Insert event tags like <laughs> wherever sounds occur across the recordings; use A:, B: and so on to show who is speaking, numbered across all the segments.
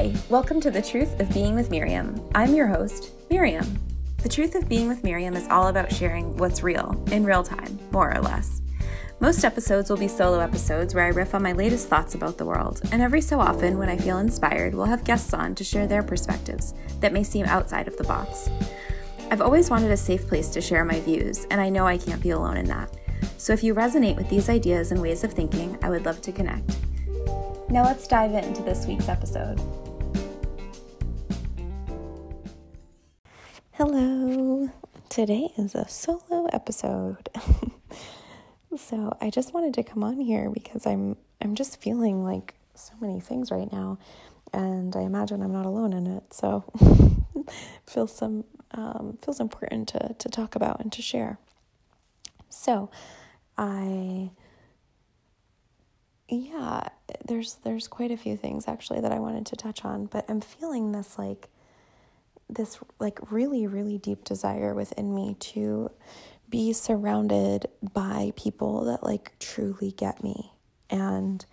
A: Hi, welcome to The Truth of Being with Miriam. I'm your host, Miriam. The Truth of Being with Miriam is all about sharing what's real in real time, more or less. Most episodes will be solo episodes where I riff on my latest thoughts about the world, and every so often, when I feel inspired, we'll have guests on to share their perspectives that may seem outside of the box. I've always wanted a safe place to share my views, and I know I can't be alone in that. So if you resonate with these ideas and ways of thinking, I would love to connect. Now let's dive into this week's episode. Hello. Today is a solo episode. <laughs> so, I just wanted to come on here because I'm I'm just feeling like so many things right now and I imagine I'm not alone in it. So, <laughs> feels some um, feels important to to talk about and to share. So, I yeah, there's there's quite a few things actually that I wanted to touch on, but I'm feeling this like this like really really deep desire within me to be surrounded by people that like truly get me and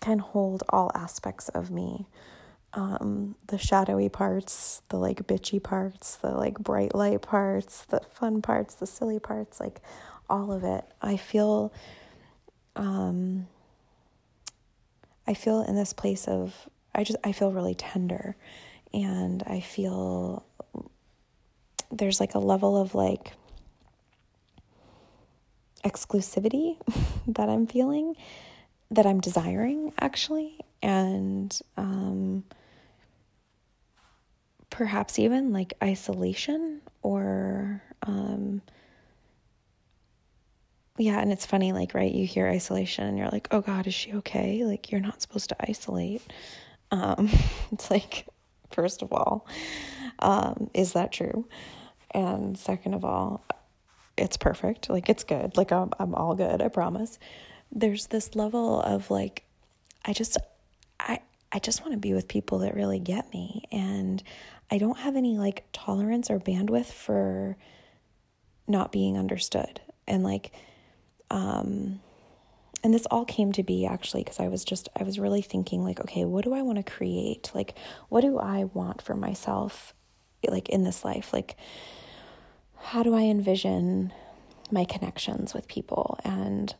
A: can hold all aspects of me. Um, the shadowy parts, the like bitchy parts, the like bright light parts, the fun parts, the silly parts, like all of it. I feel um I feel in this place of I just I feel really tender and I feel there's like a level of like exclusivity <laughs> that I'm feeling that I'm desiring actually and um perhaps even like isolation or um yeah, and it's funny, like, right, you hear isolation and you're like, oh God, is she okay? Like, you're not supposed to isolate. Um, <laughs> it's like, first of all, um, is that true? And second of all, it's perfect. Like, it's good. Like, I'm, I'm all good, I promise. There's this level of like, I just, I, I just want to be with people that really get me. And I don't have any like tolerance or bandwidth for not being understood. And like, um, and this all came to be actually because I was just, I was really thinking, like, okay, what do I want to create? Like, what do I want for myself, like, in this life? Like, how do I envision my connections with people? And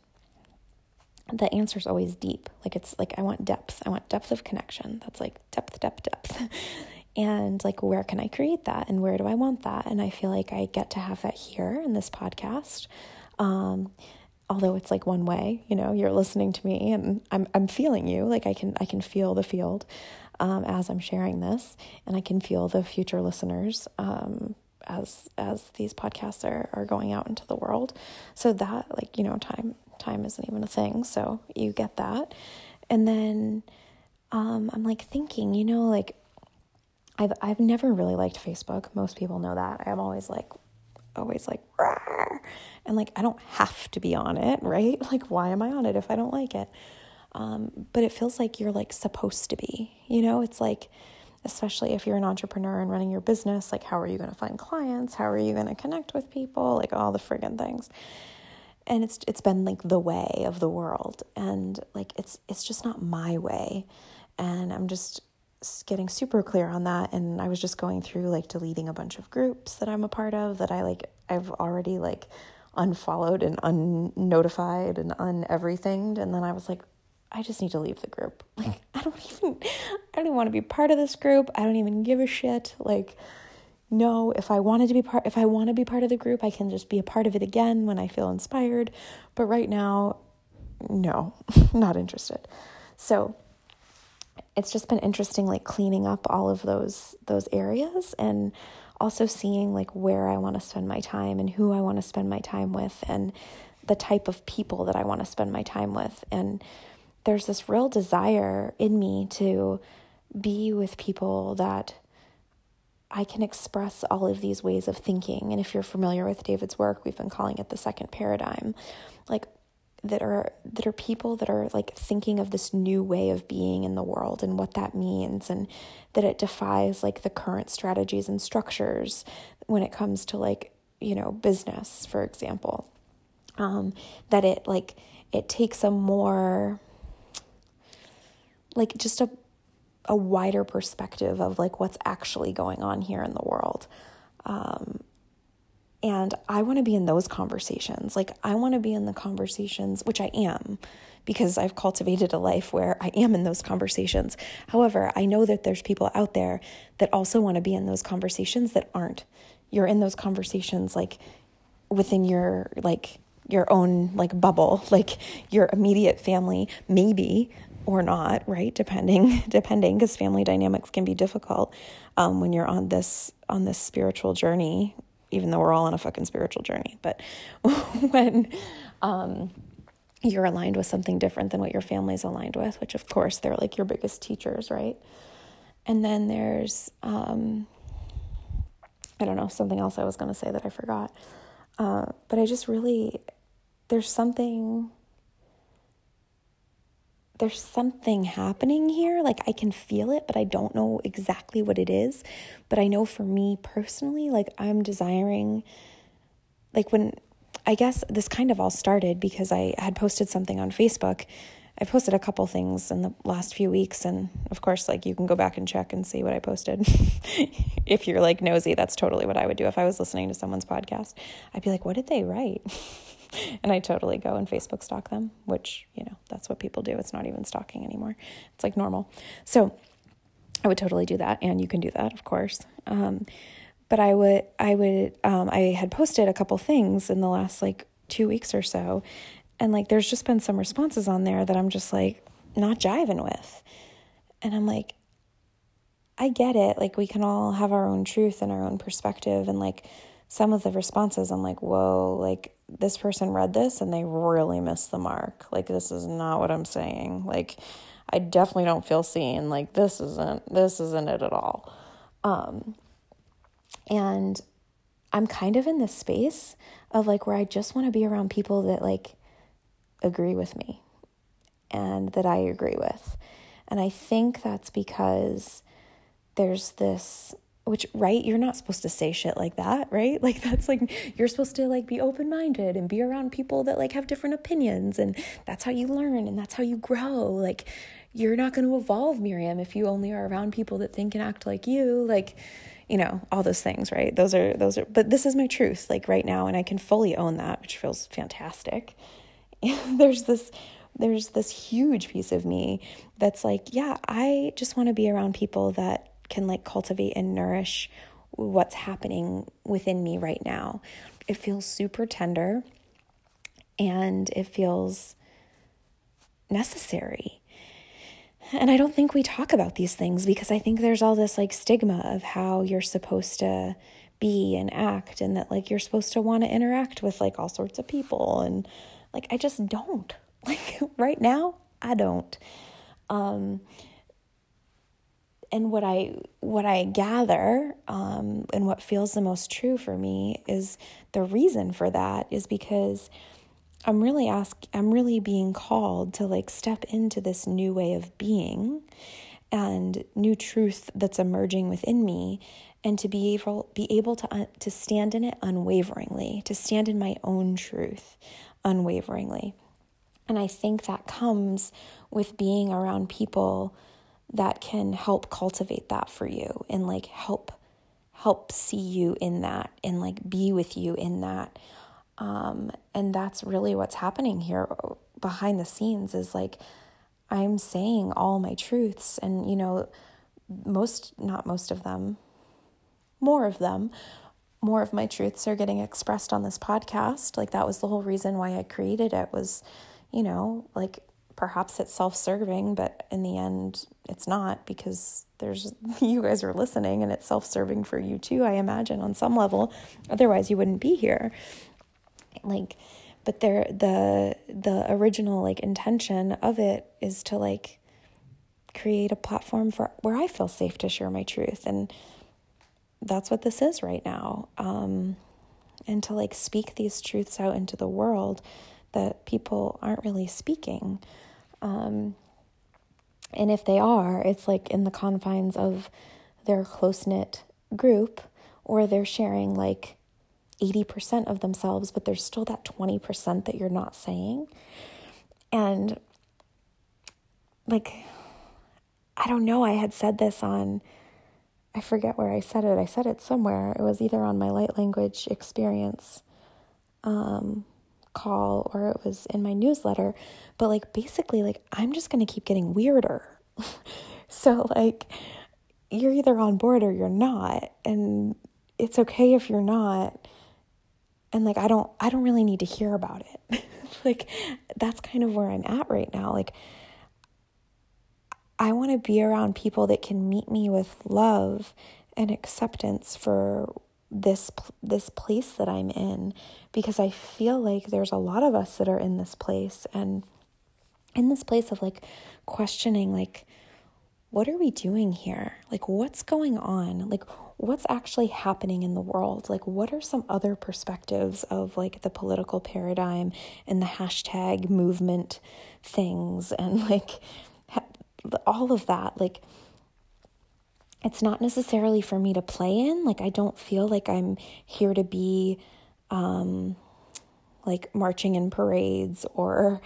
A: the answer is always deep. Like, it's like, I want depth. I want depth of connection. That's like depth, depth, depth. <laughs> and like, where can I create that? And where do I want that? And I feel like I get to have that here in this podcast. Um, although it's like one way you know you're listening to me and i'm i'm feeling you like i can i can feel the field um, as i'm sharing this and i can feel the future listeners um, as as these podcasts are are going out into the world. So that like you know time time isn't even a thing so you get that. And then um, i'm like thinking you know like i've i've never really liked facebook. Most people know that. I'm always like always like Rawr! and like I don't have to be on it, right? <laughs> Like why am I on it if I don't like it? Um, but it feels like you're like supposed to be, you know? It's like especially if you're an entrepreneur and running your business, like how are you going to find clients? How are you going to connect with people? Like all the friggin' things. And it's it's been like the way of the world and like it's it's just not my way. And I'm just getting super clear on that and I was just going through like deleting a bunch of groups that I'm a part of that I like I've already like unfollowed and unnotified and un everything and then I was like I just need to leave the group. <laughs> Like I don't even I don't even want to be part of this group. I don't even give a shit. Like no, if I wanted to be part if I want to be part of the group, I can just be a part of it again when I feel inspired. But right now, no, <laughs> not interested. So it's just been interesting like cleaning up all of those those areas and also seeing like where I want to spend my time and who I want to spend my time with and the type of people that I want to spend my time with and there's this real desire in me to be with people that I can express all of these ways of thinking. And if you're familiar with David's work, we've been calling it the second paradigm. Like that are that are people that are like thinking of this new way of being in the world and what that means and that it defies like the current strategies and structures when it comes to like you know business for example um that it like it takes a more like just a a wider perspective of like what's actually going on here in the world. Um, and I want to be in those conversations. Like, I want to be in the conversations, which I am, because I've cultivated a life where I am in those conversations. However, I know that there's people out there that also want to be in those conversations that aren't. You're in those conversations like within your, like, your own like bubble, <laughs> like your immediate family, maybe or not, right? Depending, <laughs> depending, because family dynamics can be difficult um, when you're on this on this spiritual journey. Even though we're all on a fucking spiritual journey, but <laughs> when um, you're aligned with something different than what your family's aligned with, which of course they're like your biggest teachers, right? And then there's um, I don't know something else I was going to say that I forgot, uh, but I just really there's something there's something happening here. Like I can feel it, but I don't know exactly what it is. But I know for me personally, like I'm desiring, like when I guess this kind of all started because I had posted something on Facebook. I posted a couple things in the last few weeks, and of course, like you can go back and check and see what I posted. <laughs> if you're like nosy, that's totally what I would do if I was listening to someone's podcast. I'd be like, what did they write? <laughs> and I totally go and Facebook stalk them, which, you know, that's what people do. It's not even stalking anymore. It's like normal. So I would totally do that. And you can do that, of course. Um, but I would, I would, um, I had posted a couple things in the last like two weeks or so. And like, there's just been some responses on there that I'm just like not jiving with. And I'm like, I get it. Like, we can all have our own truth and our own perspective. And like, some of the responses, I'm like, whoa, like this person read this and they really missed the mark. Like, this is not what I'm saying. Like, I definitely don't feel seen. Like, this isn't, this isn't it at all. Um, and I'm kind of in this space of like where I just want to be around people that like agree with me and that I agree with. And I think that's because there's this which right you're not supposed to say shit like that right? <laughs> Like that's like you're supposed to like be open-minded and be around people that like have different opinions and that's how you learn and that's how you grow. Like you're not going to evolve miriam if you only are around people that think and act like you like you know all those things right? Those are those are but this is my truth like right now and i can fully own that which feels fantastic. <laughs> There's this there's this huge piece of me that's like yeah i just want to be around people that can like cultivate and nourish what's happening within me right now. It feels super tender and it feels necessary. And I don't think we talk about these things because I think there's all this like stigma of how you're supposed to be and act and that like you're supposed to want to interact with like all sorts of people and like I just don't. <laughs> Like right now, I don't. Um and what I what I gather um, and what feels the most true for me is the reason for that is because I'm really ask I'm really being called to like step into this new way of being and new truth that's emerging within me and to be able be able to uh, to stand in it unwaveringly to stand in my own truth unwaveringly. And I think that comes with being around people that can help cultivate that for you and like help help see you in that and like be with you in that. Um, and that's really what's happening here behind the scenes is like i'm saying all my truths and you know most not most of them more of them more of my truths are getting expressed on this podcast. Like that was the whole reason why i created it was you know like perhaps it's self-serving but in the end it's not because there's <laughs> you guys are listening and it's self-serving for you too i imagine on some level. Otherwise you wouldn't be here. Like but there the the original like intention of it is to like create a platform for where i feel safe to share my truth. And that's what this is right now. Um and to like speak these truths out into the world that people aren't really speaking um, and if they are, it's like in the confines of their close knit group, or they're sharing like 80% of themselves, but there's still that 20% that you're not saying. And like, I don't know, I had said this on, I forget where I said it. I said it somewhere. It was either on my light language experience um, call or it was in my newsletter. But like, basically, like, I'm just going to keep getting weirder. <laughs> so, like, you're either on board or you're not. And it's okay if you're not. And like, I don't, I don't really need to hear about it. <laughs> like, that's kind of where I'm at right now. Like, I want to be around people that can meet me with love and acceptance for this this place that I'm in because I feel like there's a lot of us that are in this place and in this place of like questioning like what are we doing here? Like what's going on? Like what's actually happening in the world? Like what are some other perspectives of like the political paradigm and the hashtag movement things and <laughs> like all of that like it's not necessarily for me to play in. Like, I don't feel like I'm here to be um, like marching in parades or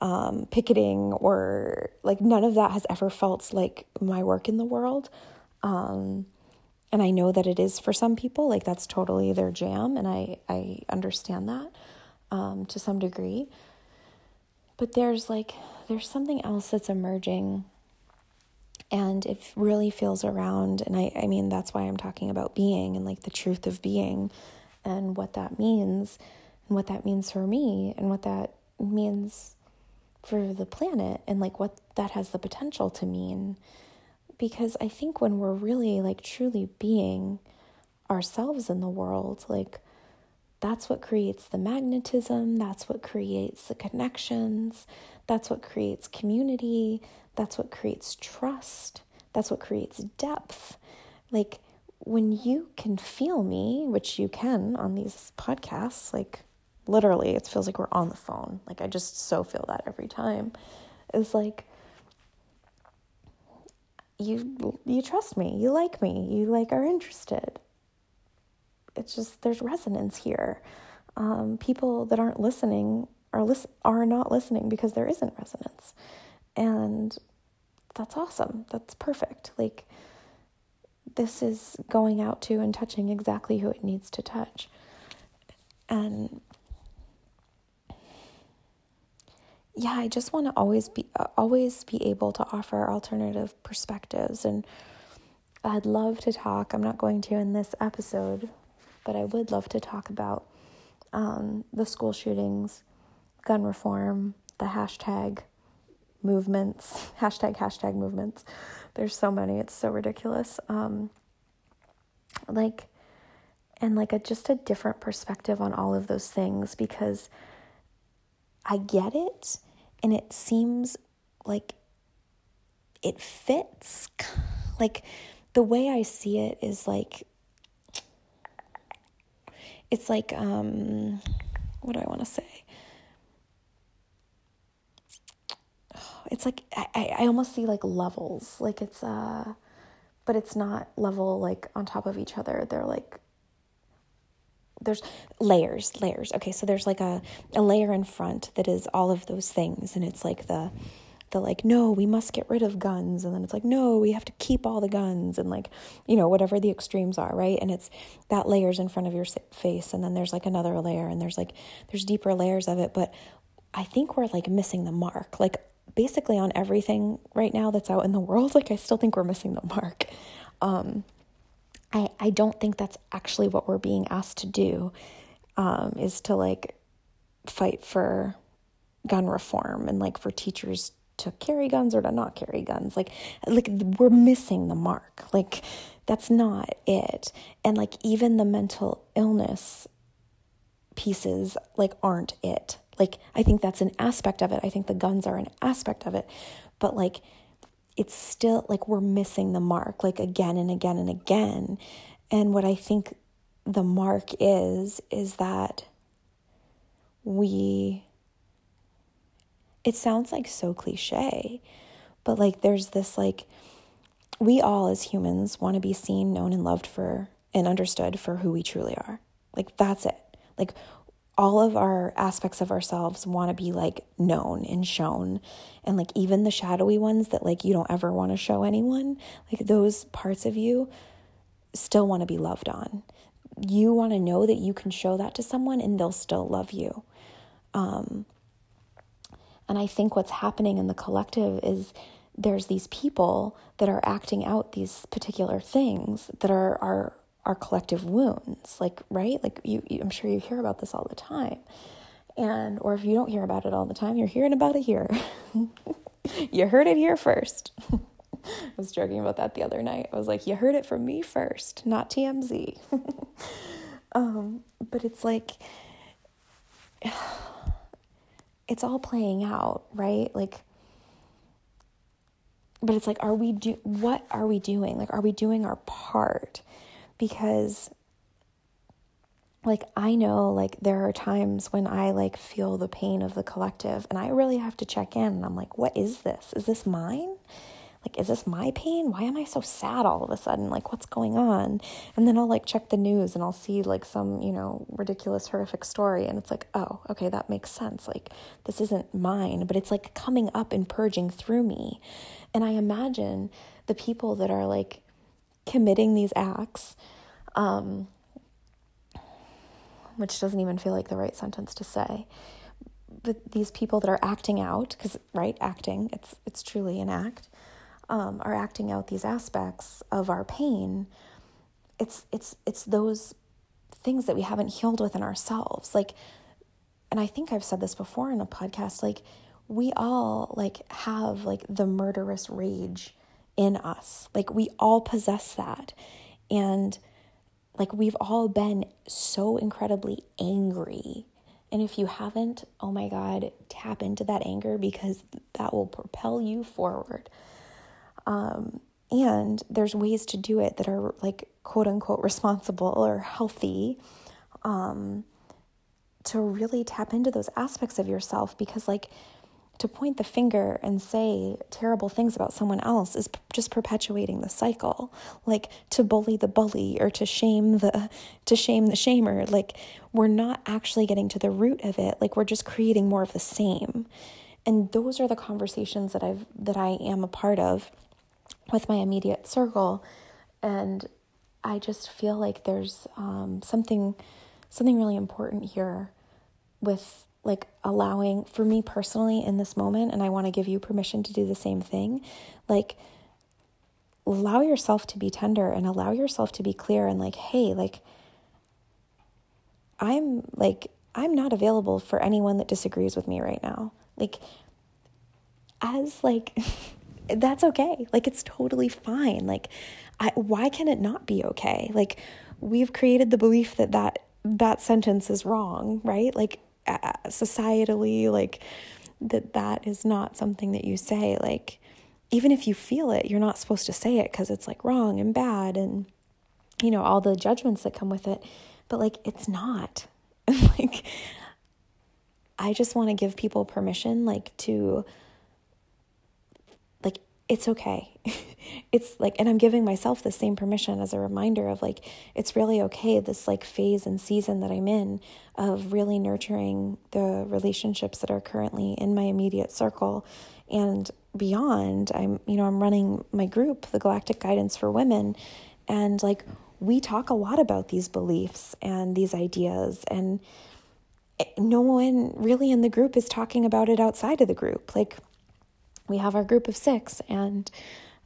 A: um, picketing or like none of that has ever felt like my work in the world. Um, and I know that it is for some people, like that's totally their jam, and I, I understand that um, to some degree. But there's like, there's something else that's emerging and it really feels around and I, I mean that's why i'm talking about being and like the truth of being and what that means and what that means for me and what that means for the planet and like what that has the potential to mean. Because i think when we're really like truly being ourselves in the world like that's what creates the magnetism that's what creates the connections that's what creates community that's what creates trust. That's what creates depth. Like when you can feel me, which you can on these podcasts, like literally, it feels like we're on the phone. Like I just so feel that every time. It's like you you trust me, you like me, you like are interested. It's just there's resonance here. Um, people that aren't listening are lis- are not listening because there isn't resonance. And that's awesome. That's perfect. Like, this is going out to and touching exactly who it needs to touch. And yeah, I just want to always be uh, always be able to offer alternative perspectives and I'd love to talk. I'm not going to in this episode, but I would love to talk about um, the school shootings, gun reform, the hashtag movements, <laughs> hashtag, hashtag movements. There's so many, it's so ridiculous. Um, like, and like a just a different perspective on all of those things because I get it and it seems like it fits. <laughs> Like the way I see it is like it's like um what do I want to say? It's like I, I almost see like levels. Like it's uh but it's not level like on top of each other. They're like there's layers layers. Okay so there's like a, a layer in front that is all of those things. And it's like the the like no we must get rid of guns. And then it's like no we have to keep all the guns. And like you know whatever the extremes are right? And it's that layers in front of your face. And then there's like another layer. And there's like there's deeper layers of it. But i think we're like missing the mark. Like basically on everything right now that's out in the world. <laughs> Like, I still think we're missing the mark. Um, I, I don't think that's actually what we're being asked to do, um, is to like fight for gun reform and like for teachers to carry guns or to not carry guns. Like, like we're missing the mark. Like, that's not it. And like, even the mental illness pieces like aren't it like, I think that's an aspect of it. I think the guns are an aspect of it. But, like, it's still like we're missing the mark, like, again and again and again. And what I think the mark is, is that we, it sounds like so cliche, but like, there's this, like, we all as humans want to be seen, known, and loved for and understood for who we truly are. Like, that's it. Like, all of our aspects of ourselves want to be like known and shown. And like even the shadowy ones that like you don't ever want to show anyone like those parts of you still want to be loved on. You want to know that you can show that to someone and they'll still love you. Um and i think what's happening in the collective is there's these people that are acting out these particular things that are are our collective wounds like right? Like you, you, i'm sure you hear about this all the time. And or if you don't hear about it all the time you're hearing about it here. <laughs> You heard it here first. <laughs> I was joking about that the other night. I was like you heard it from me first not tmz <laughs> um, but it's like <sighs> it's all playing out right? Like but it's like are we do what are we doing? Like are we doing our part because like I know like there are times when I like feel the pain of the collective and I really have to check in and I'm like what is this? Is this mine? Like is this my pain? Why am I so sad all of a sudden? Like what's going on? And then I'll like check the news and I'll see like some, you know, ridiculous horrific story and it's like, "Oh, okay, that makes sense. Like this isn't mine, but it's like coming up and purging through me." And I imagine the people that are like committing these acts, um, which doesn't even feel like the right sentence to say. But these people that are acting out, because right, acting, it's it's truly an act, um, are acting out these aspects of our pain. It's it's it's those things that we haven't healed within ourselves. Like, and I think I've said this before in a podcast. Like, we all like have like the murderous rage in us. Like we all possess that. And like we've all been so incredibly angry. And if you haven't, oh my God, tap into that anger because that will propel you forward. Um, and there's ways to do it that are like quote unquote responsible or healthy um, to really tap into those aspects of yourself because, like, to point the finger and say terrible things about someone else is p- just perpetuating the cycle. Like to bully the bully or to shame the to shame the shamer. Like we're not actually getting to the root of it. Like we're just creating more of the same. And those are the conversations that I've that I am a part of with my immediate circle. And I just feel like there's um, something something really important here with like allowing for me personally in this moment and I want to give you permission to do the same thing like allow yourself to be tender and allow yourself to be clear and like hey like I'm like I'm not available for anyone that disagrees with me right now. Like as like <laughs> that's okay. Like it's totally fine. Like I, why can it not be okay? Like we've created the belief that that that sentence is wrong right? Like Uh, societally like that that is not something that you say like even if you feel it you're not supposed to say it because it's like wrong and bad and you know all the judgments that come with it. But like it's not. <laughs> Like i just want to give people permission like to it's okay. <laughs> It's like and i'm giving myself the same permission as a reminder of like it's really okay this like phase and season that i'm in of really nurturing the relationships that are currently in my immediate circle. And beyond i'm you know i'm running my group the galactic guidance for women and like we talk a lot about these beliefs and these ideas and eh, no one really in the group is talking about it outside of the group. Like we have our group of six and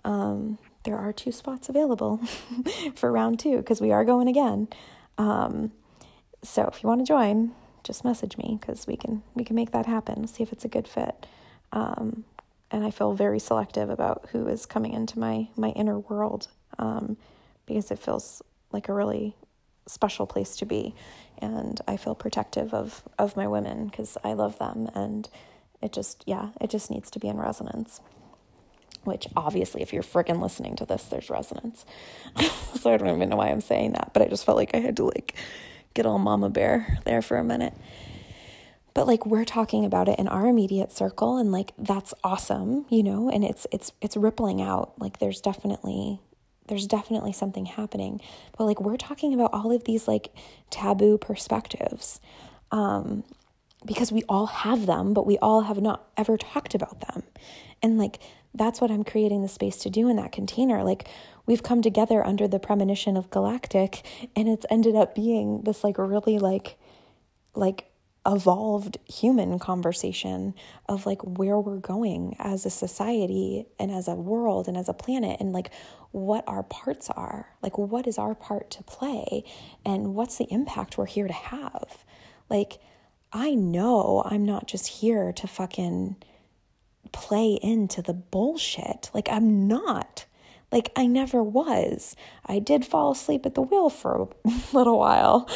A: um, there are two spots available <laughs> for round two because we are going again. Um, so if you want to join, just message me because we can we can make that happen. See if it's a good fit. Um, and I feel very selective about who is coming into my my inner world um, because it feels like a really special place to be, and I feel protective of of my women because I love them, and it just yeah, it just needs to be in resonance which obviously, if you're freaking listening to this, there's resonance. <laughs> so I don't even know why I'm saying that, but I just felt like I had to like get all mama bear there for a minute. But like we're talking about it in our immediate circle and like that's awesome, you know, and it's it's it's rippling out. Like there's definitely there's definitely something happening. But like we're talking about all of these like taboo perspectives. Um, because we all have them, but we all have not ever talked about them. And like, that's what I'm creating the space to do in that container. Like, we've come together under the premonition of galactic, and it's ended up being this like really like, like evolved human conversation of like where we're going as a society and as a world and as a planet and like what our parts are like what is our part to play and what's the impact we're here to have like I know I'm not just here to fucking play into the bullshit. Like, I'm not. Like, I never was. I did fall asleep at the wheel for a little while.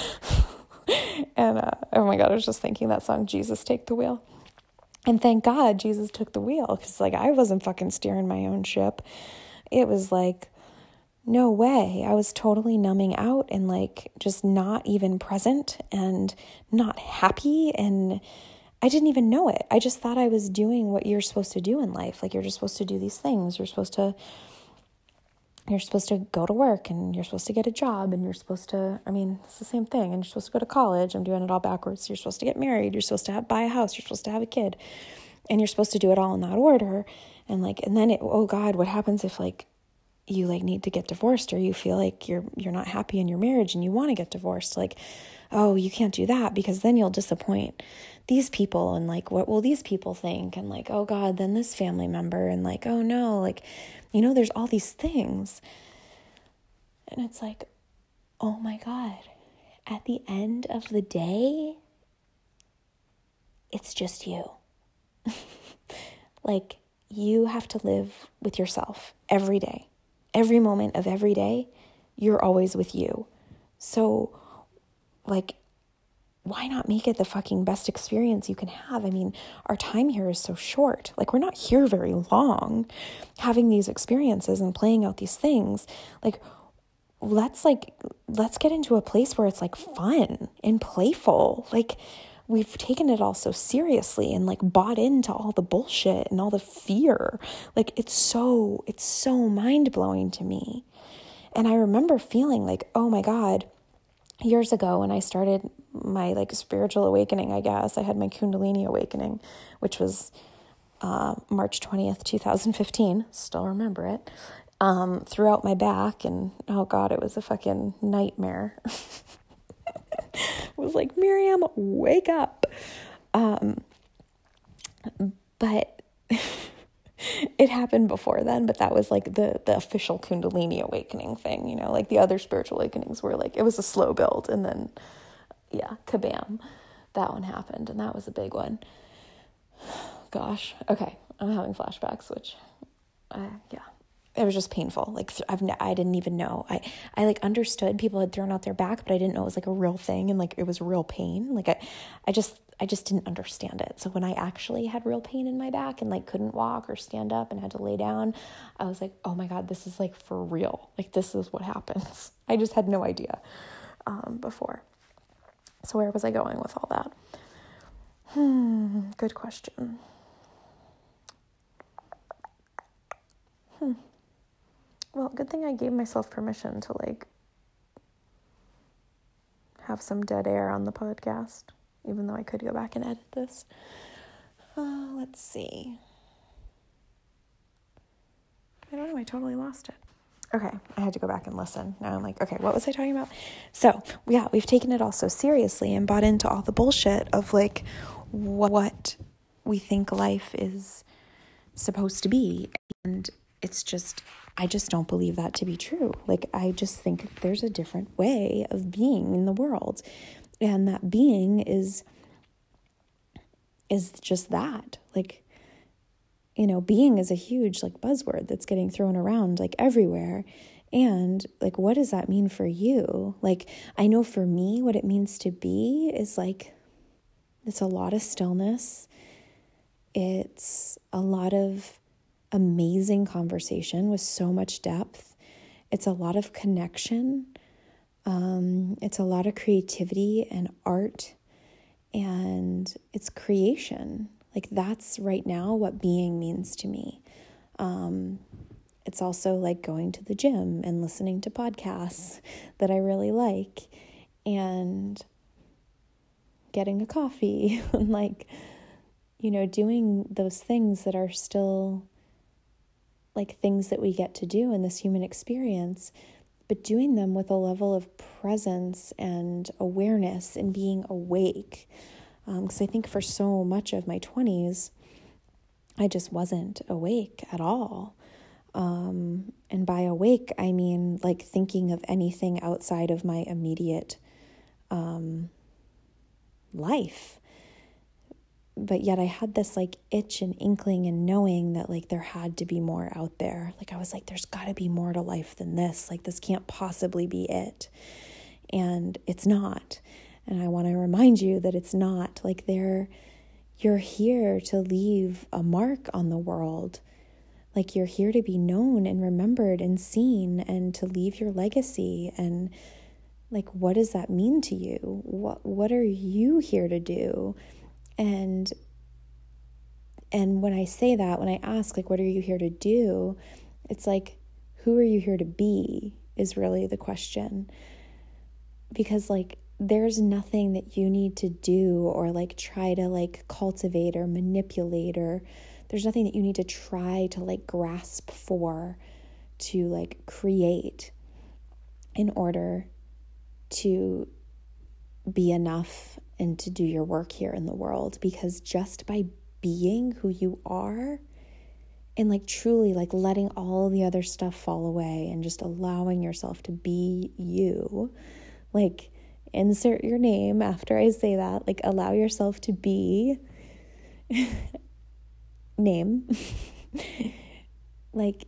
A: <laughs> and uh, oh my God, I was just thinking that song, Jesus Take the Wheel. And thank God Jesus took the wheel because, like, I wasn't fucking steering my own ship. It was like, no way. I was totally numbing out and like just not even present and not happy. And I didn't even know it. I just thought I was doing what you're supposed to do in life. Like you're just supposed to do these things. You're supposed to. You're supposed to go to work and you're supposed to get a job and you're supposed to, I mean, it's the same thing. And you're supposed to go to college. I'm doing it all backwards. You're supposed to get married. You're supposed to have, buy a house. You're supposed to have a kid. And you're supposed to do it all in that order. And like, and then it, oh God, what happens if like you like need to get divorced or you feel like you're you're not happy in your marriage and you want to get divorced like oh you can't do that because then you'll disappoint these people and like what will these people think? And like oh god then this family member and like oh no like you know there's all these things. And it's like oh my god at the end of the day it's just you. <laughs> Like you have to live with yourself every day every moment of every day, you're always with you. So, like, why not make it the fucking best experience you can have? I mean, our time here is so short. Like, we're not here very long having these experiences and playing out these things. Like, let's like let's get into a place where it's like fun and playful. Like we've taken it all so seriously and like bought into all the bullshit and all the fear. Like it's so, it's so mind blowing to me. And I remember feeling like, oh my God, years ago when I started my like spiritual awakening, I guess, I had my Kundalini awakening, which was uh, March 20th, 2015. Still remember it. Um, throughout my back, and oh God, it was a fucking nightmare. <laughs> <laughs> was like, Miriam, wake up. Um, but <laughs> it happened before then, but that was like the the official Kundalini awakening thing, you know, like the other spiritual awakenings were like it was a slow build and then yeah, kabam. That one happened and that was a big one. <sighs> Gosh. Okay. I'm having flashbacks, which uh, yeah it was just painful. Like I've I didn't even know. I I like understood people had thrown out their back, but I didn't know it was like a real thing and like it was real pain. Like I I just I just didn't understand it. So when I actually had real pain in my back and like couldn't walk or stand up and had to lay down, I was like, "Oh my god, this is like for real. Like this is what happens." <laughs> I just had no idea um, before. So where was I going with all that? Hmm, good question. Hmm. Well, good thing I gave myself permission to like have some dead air on the podcast, even though I could go back and edit this. Uh, let's see. I don't know, I totally lost it. Okay, I had to go back and listen. Now I'm like, okay, what was I talking about? So, yeah, we've taken it all so seriously and bought into all the bullshit of like what we think life is supposed to be. And it's just I just don't believe that to be true. Like, I just think there's a different way of being in the world. And that being is is just that. Like, you know, being is a huge like buzzword that's getting thrown around like everywhere. And like what does that mean for you? Like I know for me what it means to be is like it's a lot of stillness. It's a lot of amazing conversation with so much depth. It's a lot of connection. Um, it's a lot of creativity and art, and it's creation. Like, that's right now what being means to me. Um, it's also like going to the gym and listening to podcasts <laughs> that I really like and getting a coffee <laughs> and like, you know, doing those things that are still like things that we get to do in this human experience, but doing them with a level of presence and awareness and being awake. Because um, I think for so much of my 20s, I just wasn't awake at all. Um, and by awake, I mean like thinking of anything outside of my immediate um, life. But yet I had this like itch and inkling and knowing that like there had to be more out there. Like I was like, there's got to be more to life than this. Like this can't possibly be it. And it's not. And I want to remind you that it's not. Like there, you're here to leave a mark on the world. Like you're here to be known and remembered and seen and to leave your legacy and like what does that mean to you what what are you here to do and and when i say that when i ask like what are you here to do? It's like who are you here to be is really the question. Because like there's nothing that you need to do or like try to like cultivate or manipulate or there's nothing that you need to try to like grasp for to like create in order to be enough and to do your work here in the world because just by being who you are and like truly like letting all the other stuff fall away and just allowing yourself to be you like insert your name after I say that like allow yourself to be <laughs> name <laughs> like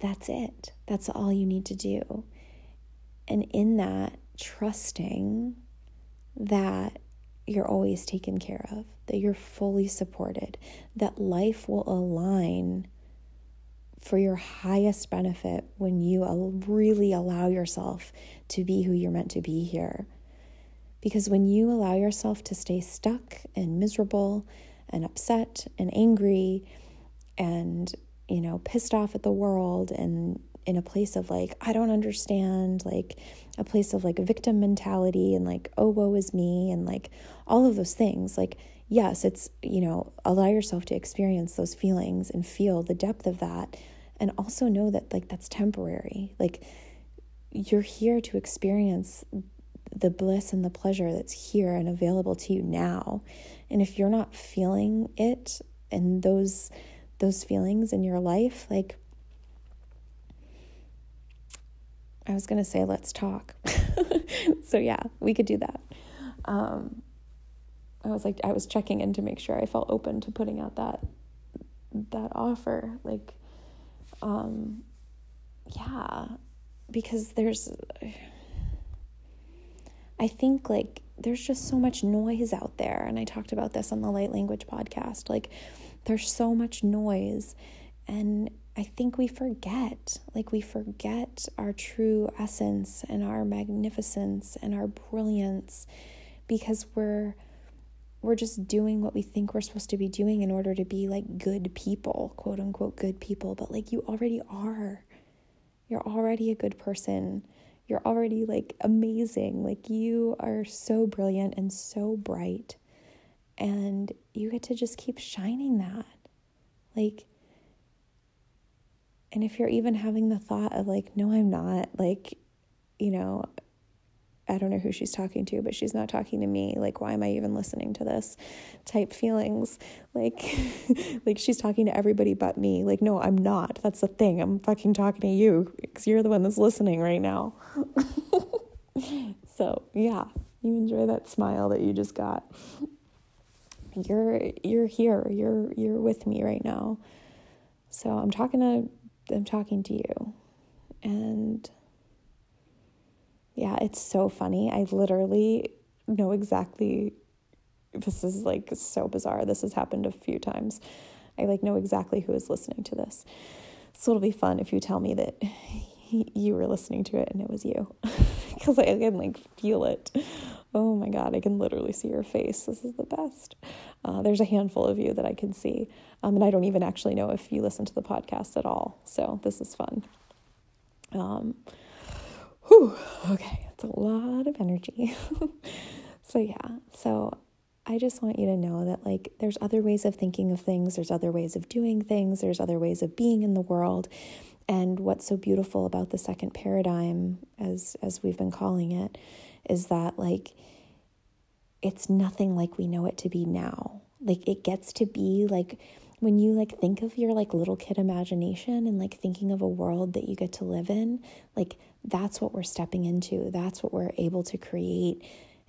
A: that's it. That's all you need to do. And in that, trusting that you're always taken care of, that you're fully supported, that life will align for your highest benefit when you really allow yourself to be who you're meant to be here. Because when you allow yourself to stay stuck and miserable and upset and angry and, you know, pissed off at the world and in a place of like, I don't understand, like a place of like victim mentality and like, oh, woe is me, and like all of those things. Like, yes, it's, you know, allow yourself to experience those feelings and feel the depth of that. And also know that like that's temporary. Like, you're here to experience the bliss and the pleasure that's here and available to you now. And if you're not feeling it and those those feelings in your life, like I was going to say, let's talk. <laughs> so, yeah, we could do that. Um, I was like, I was checking in to make sure I felt open to putting out that that offer. Like, um, yeah, because there's, I think like there's just so much noise out there, and I talked about this on the Light Language podcast. Like, there's so much noise, and I think we forget, like we forget our true essence and our magnificence and our brilliance because we're we're just doing what we think we're supposed to be doing in order to be like good people, quote unquote good people, but like you already are. You're already a good person. You're already like amazing. Like you are so brilliant and so bright. And you get to just keep shining that. Like and if you're even having the thought of like, no, I'm not, like, you know, I don't know who she's talking to, but she's not talking to me. Like, why am I even listening to this type feelings? Like, <laughs> like she's talking to everybody but me. Like, no, I'm not. That's the thing. I'm fucking talking to you because you're the one that's listening right now. <laughs> so yeah, you enjoy that smile that you just got. You're you're here. You're you're with me right now. So I'm talking to I'm talking to you. And yeah, it's so funny. I literally know exactly this is like so bizarre. This has happened a few times. I like know exactly who is listening to this. So it'll be fun if you tell me that <laughs> you were listening to it and it was you. <laughs> Because I can like feel it. Oh my God, I can literally see your face. This is the best. Uh, there's a handful of you that I can see. Um, and I don't even actually know if you listen to the podcast at all. So this is fun. Um, whew, okay, it's a lot of energy. <laughs> so yeah, so I just want you to know that like there's other ways of thinking of things, there's other ways of doing things, there's other ways of being in the world. And what's so beautiful about the second paradigm as as we've been calling it is that like it's nothing like we know it to be now. Like it gets to be like when you like think of your like little kid imagination and like thinking of a world that you get to live in, like that's what we're stepping into. That's what we're able to create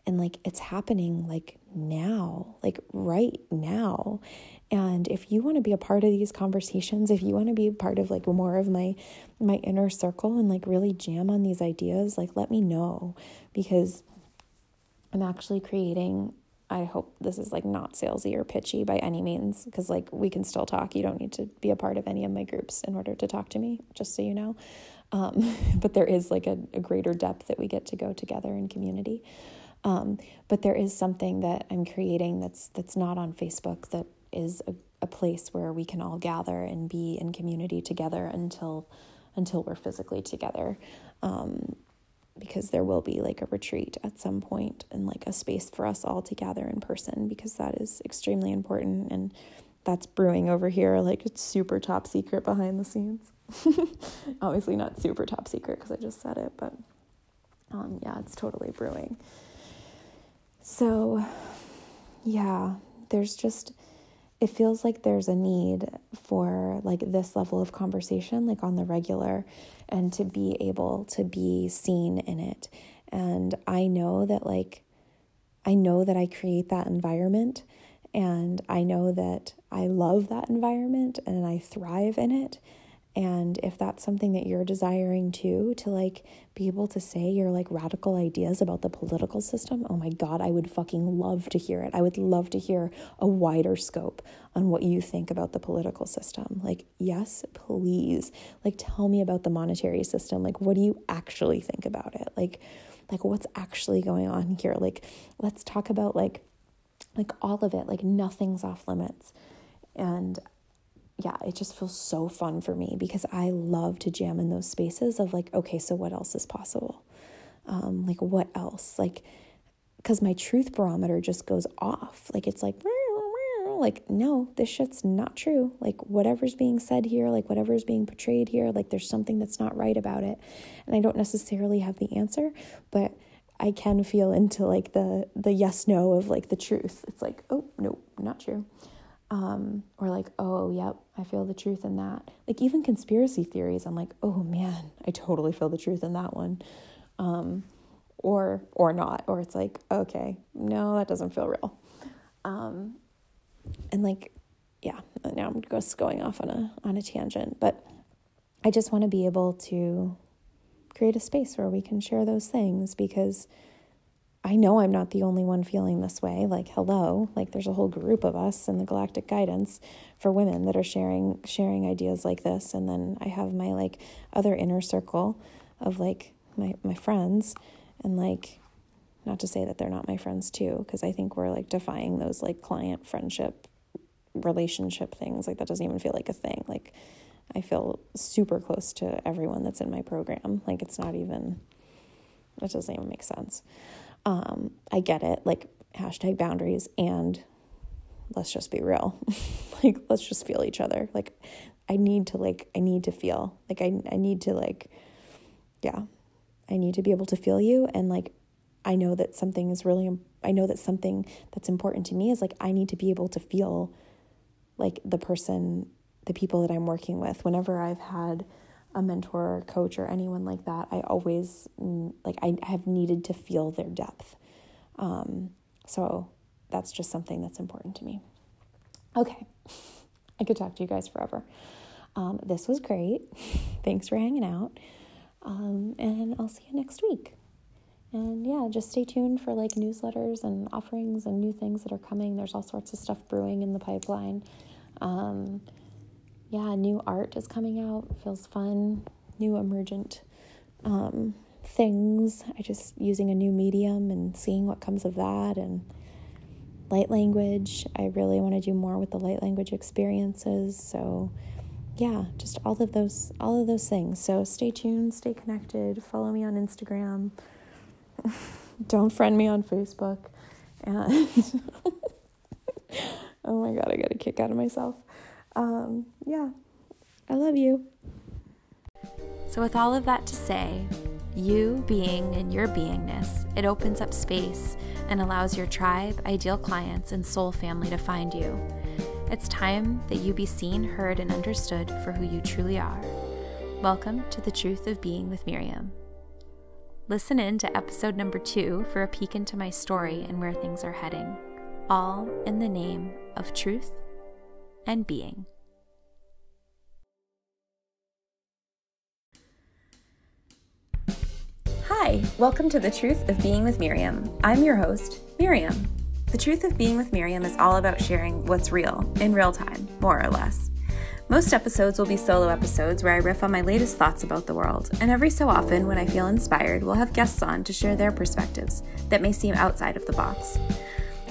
A: and like it's happening like now, like right now. And if you want to be a part of these conversations, if you want to be a part of like more of my my inner circle and like really jam on these ideas, like let me know because I'm actually creating I hope this is like not salesy or pitchy by any means because like we can still talk. You don't need to be a part of any of my groups in order to talk to me, just so you know. Um, <laughs> but there is like a, a greater depth that we get to go together in community. Um, but there is something that I'm creating that's that's not on Facebook that is a, a place where we can all gather and be in community together until until we're physically together. Um, because there will be like a retreat at some point and like a space for us all to gather in person because that is extremely important and that's brewing over here like it's super top secret behind the scenes <laughs> obviously not super top secret because i just said it but um, yeah it's totally brewing so, yeah, there's just, it feels like there's a need for like this level of conversation, like on the regular, and to be able to be seen in it. And I know that, like, I know that I create that environment, and I know that I love that environment and I thrive in it. And if that's something that you're desiring too, to like be able to say your like radical ideas about the political system, oh my God, I would fucking love to hear it. I would love to hear a wider scope on what you think about the political system. Like, yes, please. Like, tell me about the monetary system. Like, what do you actually think about it? Like, like what's actually going on here? Like, let's talk about like, like all of it. Like, nothing's off limits. And yeah, it just feels so fun for me because I love to jam in those spaces of like, okay, so what else is possible? Um, like, what else? Like, because my truth barometer just goes off. Like, it's like, like, no, this shit's not true. Like, whatever's being said here, like, whatever's being portrayed here, like, there's something that's not right about it. And I don't necessarily have the answer, but I can feel into like the the yes no of like the truth. It's like, oh, nope, not true. Um, or like, oh, yep, I feel the truth in that. Like even conspiracy theories, I'm like, oh man, I totally feel the truth in that one. Um, or or not, or it's like, okay, no, that doesn't feel real. Um, and like, yeah, now I'm just going off on a on a tangent, but I just want to be able to create a space where we can share those things because I know I'm not the only one feeling this way. Like, hello, like there's a whole group of us in the Galactic Guidance for women that are sharing sharing ideas like this, and then I have my like other inner circle of like my my friends, and like not to say that they're not my friends too, because I think we're like defying those like client friendship relationship things. Like that doesn't even feel like a thing. Like I feel super close to everyone that's in my program. Like it's not even. It doesn't even make sense. Um, I get it, like hashtag boundaries, and let's just be real. <laughs> like, let's just feel each other. Like, I need to, like, I need to feel. Like, I, I need to, like, yeah, I need to be able to feel you. And, like, I know that something is really, I know that something that's important to me is, like, I need to be able to feel like the person, the people that I'm working with. Whenever I've had, a mentor or coach or anyone like that, I always like I have needed to feel their depth. Um, so that's just something that's important to me. Okay, <laughs> I could talk to you guys forever. Um, this was great. <laughs> Thanks for hanging out. Um, and I'll see you next week. And yeah, just stay tuned for like newsletters and offerings and new things that are coming. There's all sorts of stuff brewing in the pipeline. Yeah, new art is coming out. feels fun. New emergent um, things. I just using a new medium and seeing what comes of that and light language. I really want to do more with the light language experiences. So yeah, just all of those all of those things. So stay tuned, stay connected, follow me on Instagram. <laughs> Don't friend me on Facebook. And <laughs> oh my God, I got a kick out of myself. Um, yeah, I love you.
B: So, with all of that to say, you being in your beingness, it opens up space and allows your tribe, ideal clients, and soul family to find you. It's time that you be seen, heard, and understood for who you truly are. Welcome to the Truth of Being with Miriam. Listen in to episode number two for a peek into my story and where things are heading, all in the name of truth and being. Hi, welcome to The Truth of Being with Miriam. I'm your host, Miriam. The Truth of Being with Miriam is all about sharing what's real, in real time, more or less. Most episodes will be solo episodes where I riff on my latest thoughts about the world, and every so often, when I feel inspired, we'll have guests on to share their perspectives that may seem outside of the box.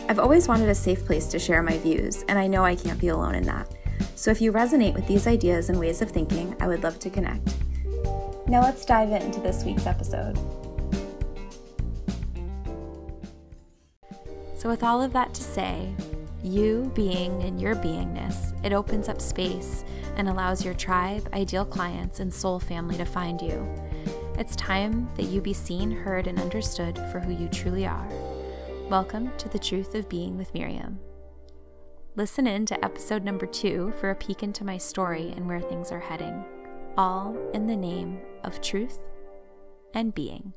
B: I've always wanted a safe place to share my views, and I know I can't be alone in that. So if you resonate with these ideas and ways of thinking, I would love to connect. Now let's dive into this week's episode. So, with all of that to say, you being in your beingness, it opens up space and allows your tribe, ideal clients, and soul family to find you. It's time that you be seen, heard, and understood for who you truly are. Welcome to the Truth of Being with Miriam. Listen in to episode number two for a peek into my story and where things are heading, all in the name of truth and being.